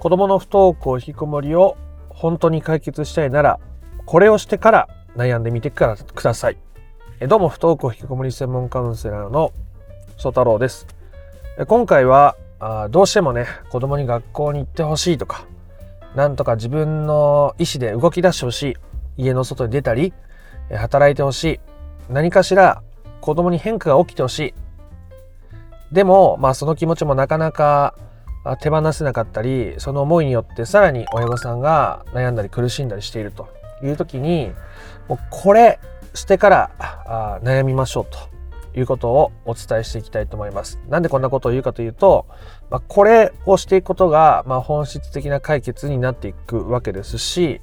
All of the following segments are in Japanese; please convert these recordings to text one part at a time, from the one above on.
子供の不登校引きこもりを本当に解決したいならこれをしてから悩んでみてください。どうも不登校引きこもり専門カウンセラーの曽太郎です。今回はどうしてもね子供に学校に行ってほしいとかなんとか自分の意思で動き出してほしい家の外に出たり働いてほしい何かしら子供に変化が起きてほしい。でもまあその気持ちもなかなか手放せなかったりその思いによってさらに親御さんが悩んだり苦しんだりしているという時にもうこれしてからあ悩みましょうということをお伝えしていきたいと思います。なんでこんなことを言うかというと、まあ、これをしていくことが、まあ、本質的な解決になっていくわけですし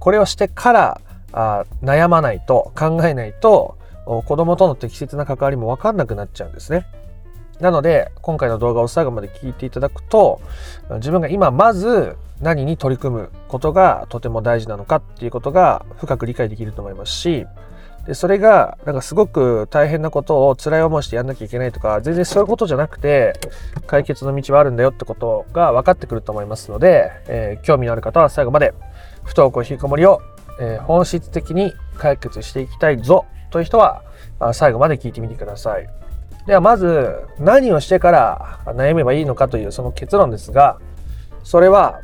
これをしてからあ悩まないと考えないと子供との適切な関わりも分かんなくなっちゃうんですね。なので今回の動画を最後まで聞いていただくと自分が今まず何に取り組むことがとても大事なのかっていうことが深く理解できると思いますしでそれがなんかすごく大変なことを辛い思いしてやんなきゃいけないとか全然そういうことじゃなくて解決の道はあるんだよってことが分かってくると思いますので、えー、興味のある方は最後まで不登校引きこもりを、えー、本質的に解決していきたいぞという人は最後まで聞いてみてください。ではまず何をしてから悩めばいいのかというその結論ですがそれは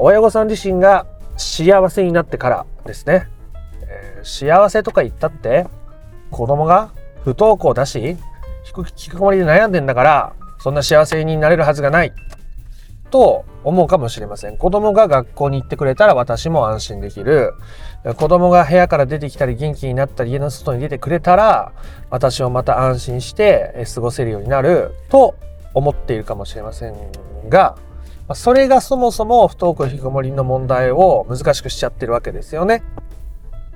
親御さん自身が幸せになってからですね、えー、幸せとか言ったって子供が不登校だし引きこもりで悩んでんだからそんな幸せになれるはずがない。と思うかもしれません。子供が学校に行ってくれたら私も安心できる。子供が部屋から出てきたり元気になったり家の外に出てくれたら私もまた安心して過ごせるようになると思っているかもしれませんが、それがそもそも不登校引きこもりの問題を難しくしちゃってるわけですよね。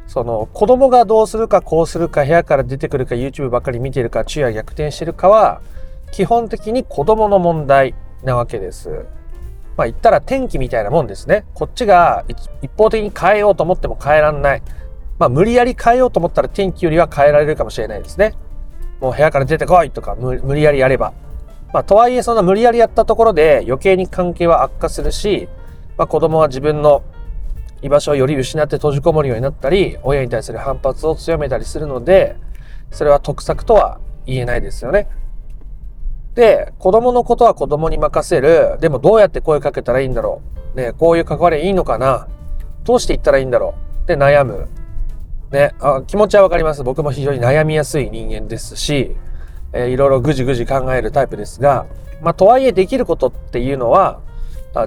その子供がどうするかこうするか部屋から出てくるか YouTube ばっかり見てるか昼夜逆転してるかは基本的に子供の問題なわけです。まあ言ったら天気みたいなもんですね。こっちが一方的に変えようと思っても変えらんない。まあ無理やり変えようと思ったら天気よりは変えられるかもしれないですね。もう部屋から出てこいとか無理やりやれば。まあとはいえそんな無理やりやったところで余計に関係は悪化するし、まあ子供は自分の居場所をより失って閉じこもるようになったり、親に対する反発を強めたりするので、それは得策とは言えないですよね。で、子供のことは子供に任せる。でもどうやって声かけたらいいんだろう。ね、こういう関わりいいのかなどうしていったらいいんだろうで、悩む。ね、あ気持ちはわかります。僕も非常に悩みやすい人間ですし、えー、いろいろぐじぐじ考えるタイプですが、まあ、とはいえできることっていうのは、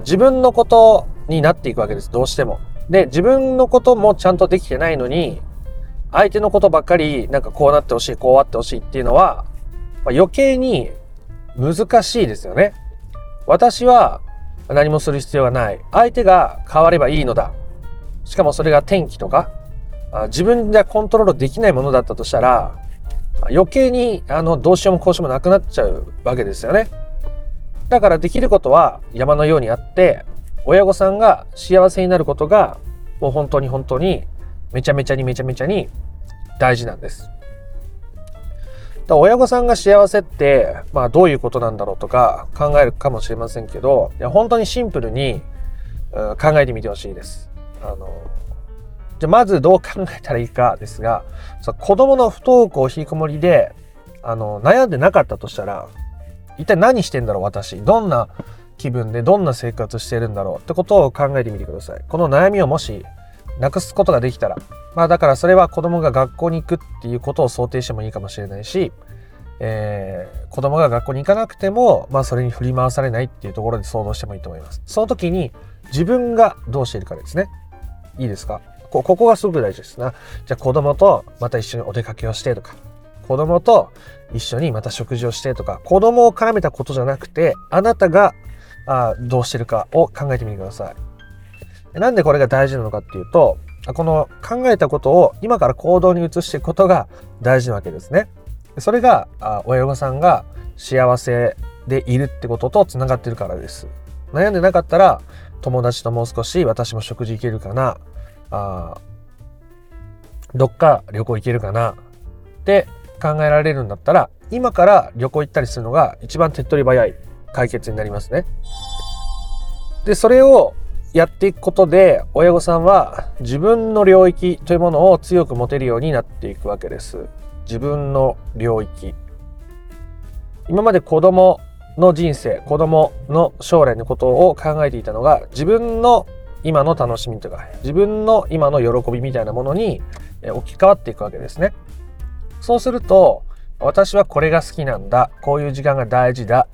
自分のことになっていくわけです。どうしても。で、自分のこともちゃんとできてないのに、相手のことばっかり、なんかこうなってほしい、こうあってほしいっていうのは、まあ、余計に難しいですよね。私は何もする必要がない。相手が変わればいいのだ。しかもそれが天気とか、自分でコントロールできないものだったとしたら、余計にあのどうしようもこうしようもなくなっちゃうわけですよね。だからできることは山のようにあって、親御さんが幸せになることがもう本当に本当にめちゃめちゃにめちゃめちゃに大事なんです。だ親御さんが幸せって、まあどういうことなんだろうとか考えるかもしれませんけど、いや本当にシンプルに、うん、考えてみてほしいです。あの、じゃまずどう考えたらいいかですが、そ子供の不登校引きこもりで、あの、悩んでなかったとしたら、一体何してんだろう私。どんな気分でどんな生活してるんだろうってことを考えてみてください。この悩みをもしなくすことができたら、まあだからそれは子供が学校に行くっていうことを想定してもいいかもしれないし、えー、子供が学校に行かなくても、まあそれに振り回されないっていうところで想像してもいいと思います。その時に自分がどうしているかですね。いいですか？こここがすごく大事ですな。じゃあ子供とまた一緒にお出かけをしてとか、子供と一緒にまた食事をしてとか、子供を絡めたことじゃなくて、あなたがあどうしてるかを考えてみてください。なんでこれが大事なのかっていうと、この考えたことを今から行動に移していくことが大事なわけですね。それが親御さんが幸せでいるってこととつながってるからです。悩んでなかったら友達ともう少し私も食事行けるかなあどっか旅行行けるかなって考えられるんだったら今から旅行行ったりするのが一番手っ取り早い解決になりますね。で、それをやっていくことで、親御さんは自分の領域というものを強く持てるようになっていくわけです。自分の領域。今まで子供の人生、子供の将来のことを考えていたのが、自分の今の楽しみとか、自分の今の喜びみたいなものに置き換わっていくわけですね。そうすると、私はこれが好きなんだ。こういう時間が大事だ。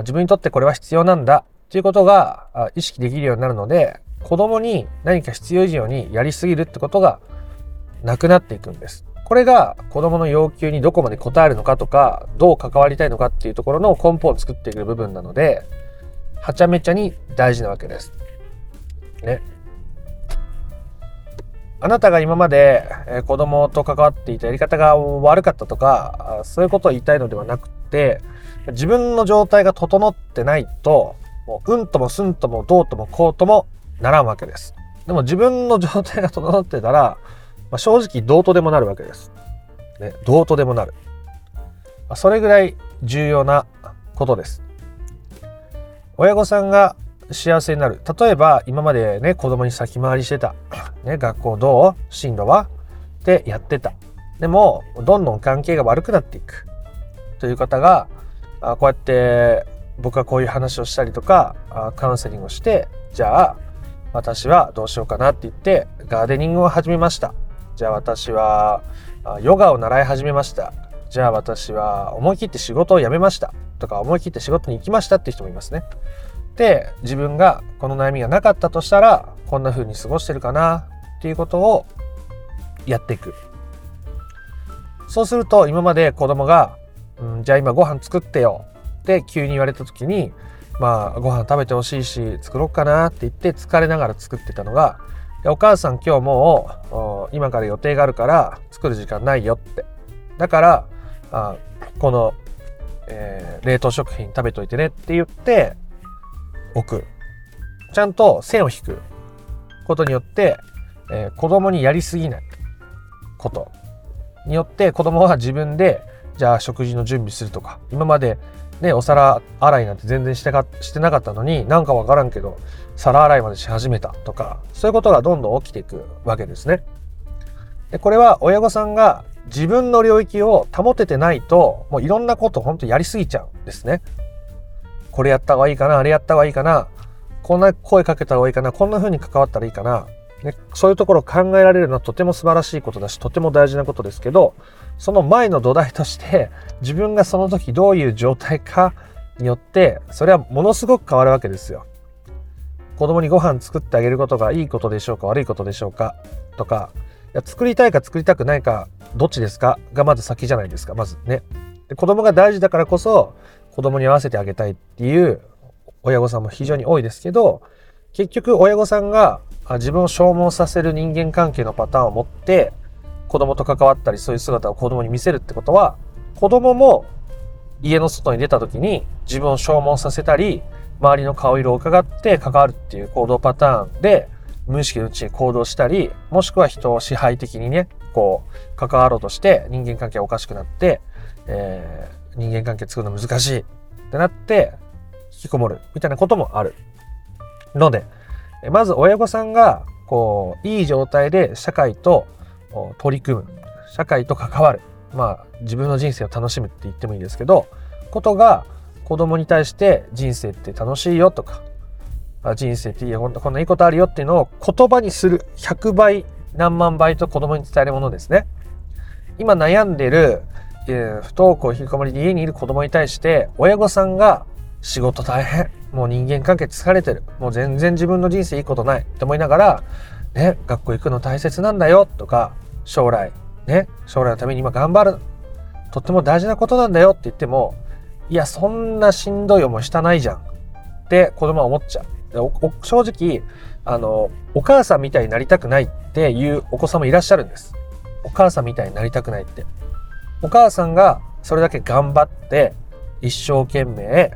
自分にとってこれは必要なんだ。っていうことが意識できるようになるので、子供に何か必要以上にやりすぎるってことがなくなっていくんです。これが子供の要求にどこまで応えるのかとか、どう関わりたいのかっていうところの根本を作っていく部分なので、はちゃめちゃに大事なわけです。ね。あなたが今まで子供と関わっていたやり方が悪かったとか、そういうことを言いたいのではなくて、自分の状態が整ってないと、もううんともすんともどうともこうともならんわけです。でも自分の状態が整ってたら、まあ、正直どうとでもなるわけです。ね、どうとでもなる。まあ、それぐらい重要なことです。親御さんが幸せになる。例えば今までね、子供に先回りしてた。ね、学校どう進路は？ってやってた。でも、どんどん関係が悪くなっていく。という方が、あこうやって僕はこういう話をしたりとか、カウンセリングをして、じゃあ私はどうしようかなって言ってガーデニングを始めました。じゃあ私はヨガを習い始めました。じゃあ私は思い切って仕事を辞めました。とか思い切って仕事に行きましたって人もいますね。で、自分がこの悩みがなかったとしたら、こんな風に過ごしてるかなっていうことをやっていく。そうすると今まで子供が、うん、じゃあ今ご飯作ってよって急に言われた時に、まあご飯食べてほしいし作ろうかなって言って疲れながら作ってたのが、お母さん今日もう今から予定があるから作る時間ないよって。だからあこの、えー、冷凍食品食べといてねって言って置く。ちゃんと線を引く。ことによって、えー、子供にやりすぎない。こと。によって子供は自分でじゃあ食事の準備するとか今までねお皿洗いなんて全然してかしてなかったのになんかわからんけど皿洗いまでし始めたとか、そういうことがどんどん起きていくわけですね。でこれは親御さんが自分の領域を保ててないと、もういろんなこと本当やりすぎちゃうんですね。これやった方がいいかな、あれやった方がいいかな、こんな声かけた方がいいかな、こんな風に関わったらいいかな。ね、そういうところを考えられるのはとても素晴らしいことだし、とても大事なことですけど、その前の土台として、自分がその時どういう状態かによって、それはものすごく変わるわけですよ。子供にご飯作ってあげることがいいことでしょうか悪いことでしょうかとかいや作りたいか作りたくないかどっちですかがまず先じゃないですかまずねで子供が大事だからこそ子供に合わせてあげたいっていう親御さんも非常に多いですけど結局親御さんが自分を消耗させる人間関係のパターンを持って子供と関わったりそういう姿を子供に見せるってことは子供も家の外に出た時に自分を消耗させたり周りの顔色を伺って関わるっていう行動パターンで無意識のうちに行動したり、もしくは人を支配的にね、こう、関わろうとして人間関係がおかしくなって、えー、人間関係作るの難しいってなって、引きこもるみたいなこともある。ので、まず親御さんが、こう、いい状態で社会と取り組む。社会と関わる。まあ、自分の人生を楽しむって言ってもいいですけど、ことが、子供に対して人生って楽しいよとか、人生っていいよ、こんないいことあるよっていうのを言葉にする100倍、何万倍と子供に伝えるものですね。今悩んでる、不登校引きこもりで家にいる子供に対して、親御さんが仕事大変、もう人間関係疲れてる、もう全然自分の人生いいことないって思いながら、ね、学校行くの大切なんだよとか、将来、ね、将来のために今頑張る、とっても大事なことなんだよって言っても、いや、そんなしんどい思いしたないじゃんって子供は思っちゃう。正直、あの、お母さんみたいになりたくないっていうお子さんもいらっしゃるんです。お母さんみたいになりたくないって。お母さんがそれだけ頑張って一生懸命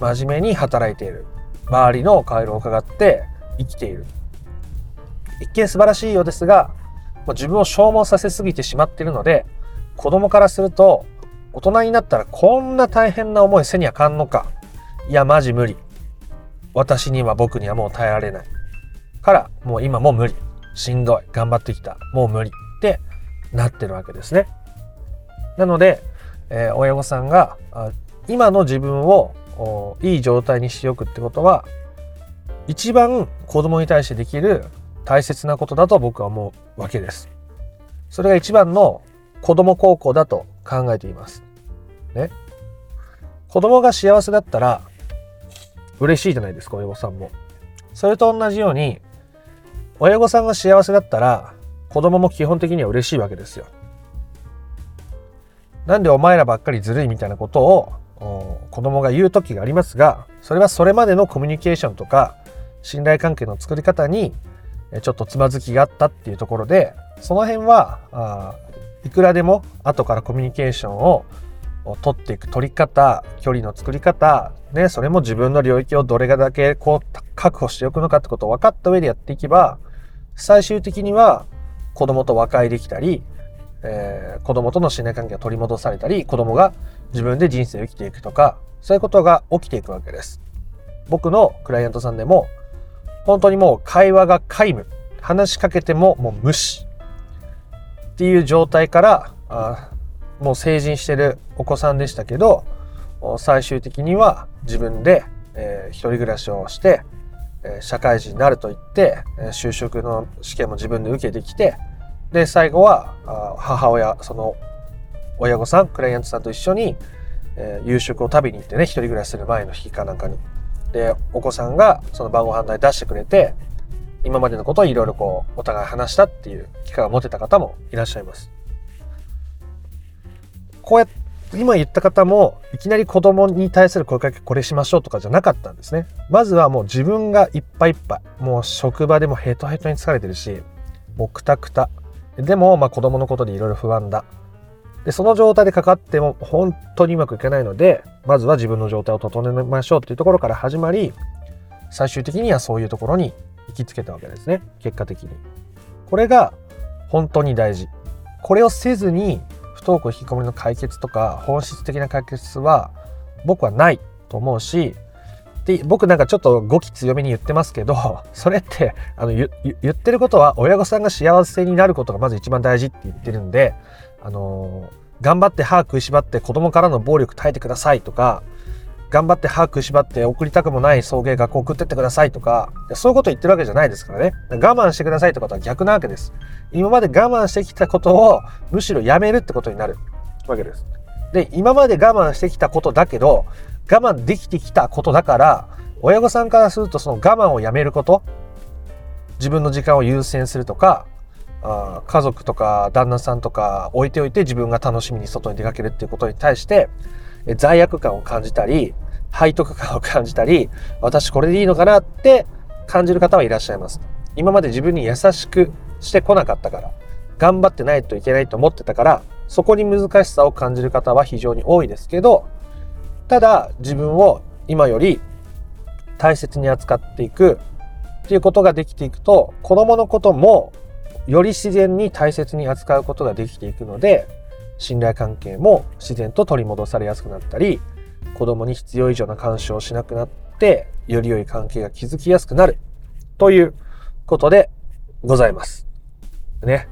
真面目に働いている。周りの顔色を伺って生きている。一見素晴らしいようですが、自分を消耗させすぎてしまっているので、子供からすると大人になったらこんな大変な思いせにあかんのか。いや、マジ無理。私には僕にはもう耐えられない。からもう今もう無理。しんどい。頑張ってきた。もう無理。ってなってるわけですね。なので、えー、親御さんが今の自分をいい状態にしておくってことは一番子供に対してできる大切なことだと僕は思うわけです。それが一番の子供高校だと考えています。ね。子供が幸せだったら嬉しいじゃないですか親御さんも。それと同じように親御さんが幸せだったら子供も基本的には嬉しいわけですよ。なんでお前らばっかりずるいみたいなことを子供が言う時がありますがそれはそれまでのコミュニケーションとか信頼関係の作り方にちょっとつまずきがあったっていうところでその辺はいくらでも後からコミュニケーションを取っていく取り方距離の作り方ねそれも自分の領域をどれだけこう確保しておくのかってことを分かった上でやっていけば最終的には子供と和解できたり、えー、子供との信頼関係が取り戻されたり子供が自分で人生を生きていくとかそういうことが起きていくわけです。僕のクライアントさんでも本当にもう会話が皆無。話しかけてももう無視。っていう状態からあもう成人してるお子さんでしたけど最終的には自分で、えー、一人暮らしをして、えー、社会人になると言って、えー、就職の試験も自分で受けてきてで最後はあ母親その親御さんクライアントさんと一緒に、えー、夕食を食べに行ってね一人暮らしする前の日かなんかにでお子さんがその晩ご飯代出してくれて今までのことをいろいろこうお互い話したっていう機会を持てた方もいらっしゃいます。こうやって今言った方もいきなり子供に対する声かけこれしましょうとかじゃなかったんですね。まずはもう自分がいっぱいいっぱいもう職場でもヘトヘトに疲れてるしもうくたくたでもまあ子供のことでいろいろ不安だでその状態でかかっても本当にうまくいかないのでまずは自分の状態を整えましょうっていうところから始まり最終的にはそういうところに行きつけたわけですね。結果的に。これが本当に大事。これをせずに不登校引きこもりの解決とか本質的な解決は僕はないと思うしで僕なんかちょっと語気強めに言ってますけど それってあの言ってることは親御さんが幸せになることがまず一番大事って言ってるんであの頑張って歯食いしばって子供からの暴力耐えてくださいとか頑張って歯食いしばって送りたくもない送迎学校送ってってくださいとか、そういうこと言ってるわけじゃないですからね。我慢してくださいってことは逆なわけです。今まで我慢してきたことをむしろやめるってことになるわけです。で、今まで我慢してきたことだけど、我慢できてきたことだから、親御さんからするとその我慢をやめること、自分の時間を優先するとか、あ家族とか旦那さんとか置いておいて自分が楽しみに外に出かけるっていうことに対して罪悪感を感じたり背徳感を感じたり私これでいいのかなって感じる方はいらっしゃいます。今まで自分に優しくしてこなかったから頑張ってないといけないと思ってたからそこに難しさを感じる方は非常に多いですけどただ自分を今より大切に扱っていくっていうことができていくと子供のこともより自然に大切に扱うことができていくので信頼関係も自然と取り戻されやすくなったり子供に必要以上な干渉をしなくなってより良い関係が築きやすくなるということでございます。ね。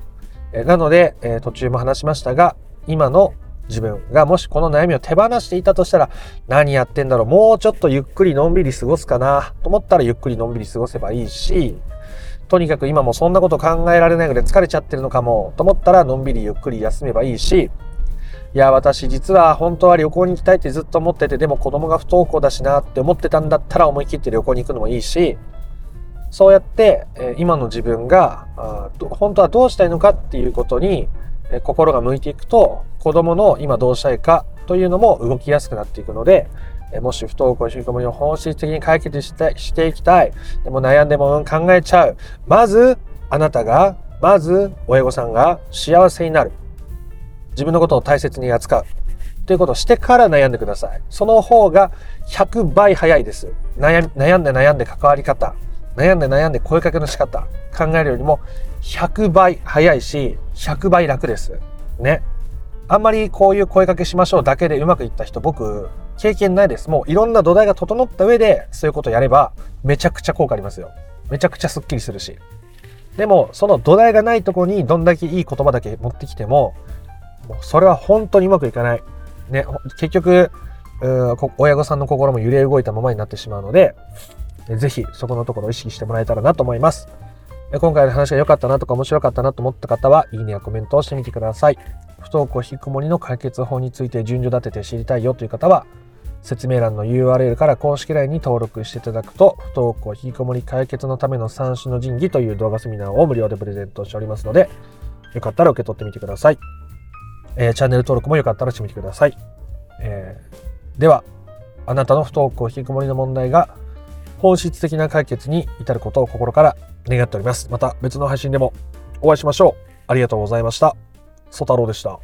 なので、え途中も話しましたが今の自分がもしこの悩みを手放していたとしたら何やってんだろうもうちょっとゆっくりのんびり過ごすかなと思ったらゆっくりのんびり過ごせばいいしとにかく今もそんなこと考えられないぐらい疲れちゃってるのかもと思ったらのんびりゆっくり休めばいいし。いや私実は本当は旅行に行きたいってずっと思っててでも子供が不登校だしなって思ってたんだったら思い切って旅行に行くのもいいし。そうやって、え今の自分があ本当はどうしたいのかっていうことに、え心が向いていくと子供の今どうしたいかというのも動きやすくなっていくのでもし不登校引きこもりを本質的に解決してしていきたい。でも悩んでも考えちゃう。まず、あなたが、まず、親御さんが幸せになる。自分のことを大切に扱う。ということをしてから悩んでください。その方が100倍早いです。悩悩んで悩んで関わり方。悩んで悩んで声かけの仕方。考えるよりも100倍早いし、100倍楽です。ね。あんまりこういう声かけしましょうだけでうまくいった人僕経験ないです。もういろんな土台が整った上でそういうことやればめちゃくちゃ効果ありますよ。めちゃくちゃスッキリするし。でもその土台がないとこにどんだけいい言葉だけ持ってきてももうそれは本当にうまくいかない。ね結局親御さんの心も揺れ動いたままになってしまうのでぜひそこのところを意識してもらえたらなと思います。今回の話が良かったなとか面白かったなと思った方は、いいねやコメントをしてみてください。不登校引きこもりの解決法について順序立てて知りたいよという方は、説明欄の URL から公式 LINE に登録していただくと、不登校引きこもり解決のための三種の神器という動画セミナーを無料でプレゼントしておりますので、よかったら受け取ってみてください。えー、チャンネル登録もよかったらしてみてください。えー、では、あなたの不登校引きこもりの問題が本質的な解決に至ることを心から願っております。また別の配信でもお会いしましょう。ありがとうございました。ソ太郎でした。